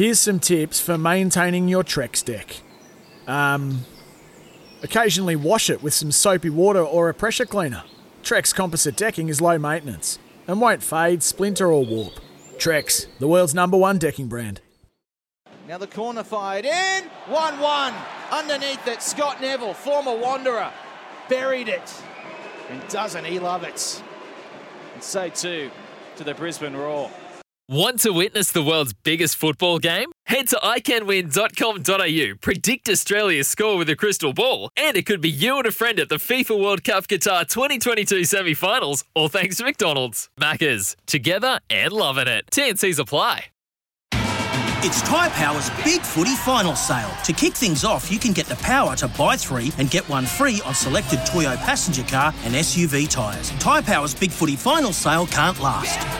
Here's some tips for maintaining your Trex deck. Um, occasionally wash it with some soapy water or a pressure cleaner. Trex composite decking is low maintenance and won't fade, splinter, or warp. Trex, the world's number one decking brand. Now the corner fired in. 1 1. Underneath it, Scott Neville, former Wanderer, buried it. And doesn't he love it? And so too to the Brisbane Roar. Want to witness the world's biggest football game? Head to iCanWin.com.au, predict Australia's score with a crystal ball, and it could be you and a friend at the FIFA World Cup Qatar 2022 semi finals, all thanks to McDonald's. Maccas, together and loving it. TNCs apply. It's Tyre Power's Big Footy Final Sale. To kick things off, you can get the power to buy three and get one free on selected Toyo passenger car and SUV tyres. Tyre Power's Big Footy Final Sale can't last.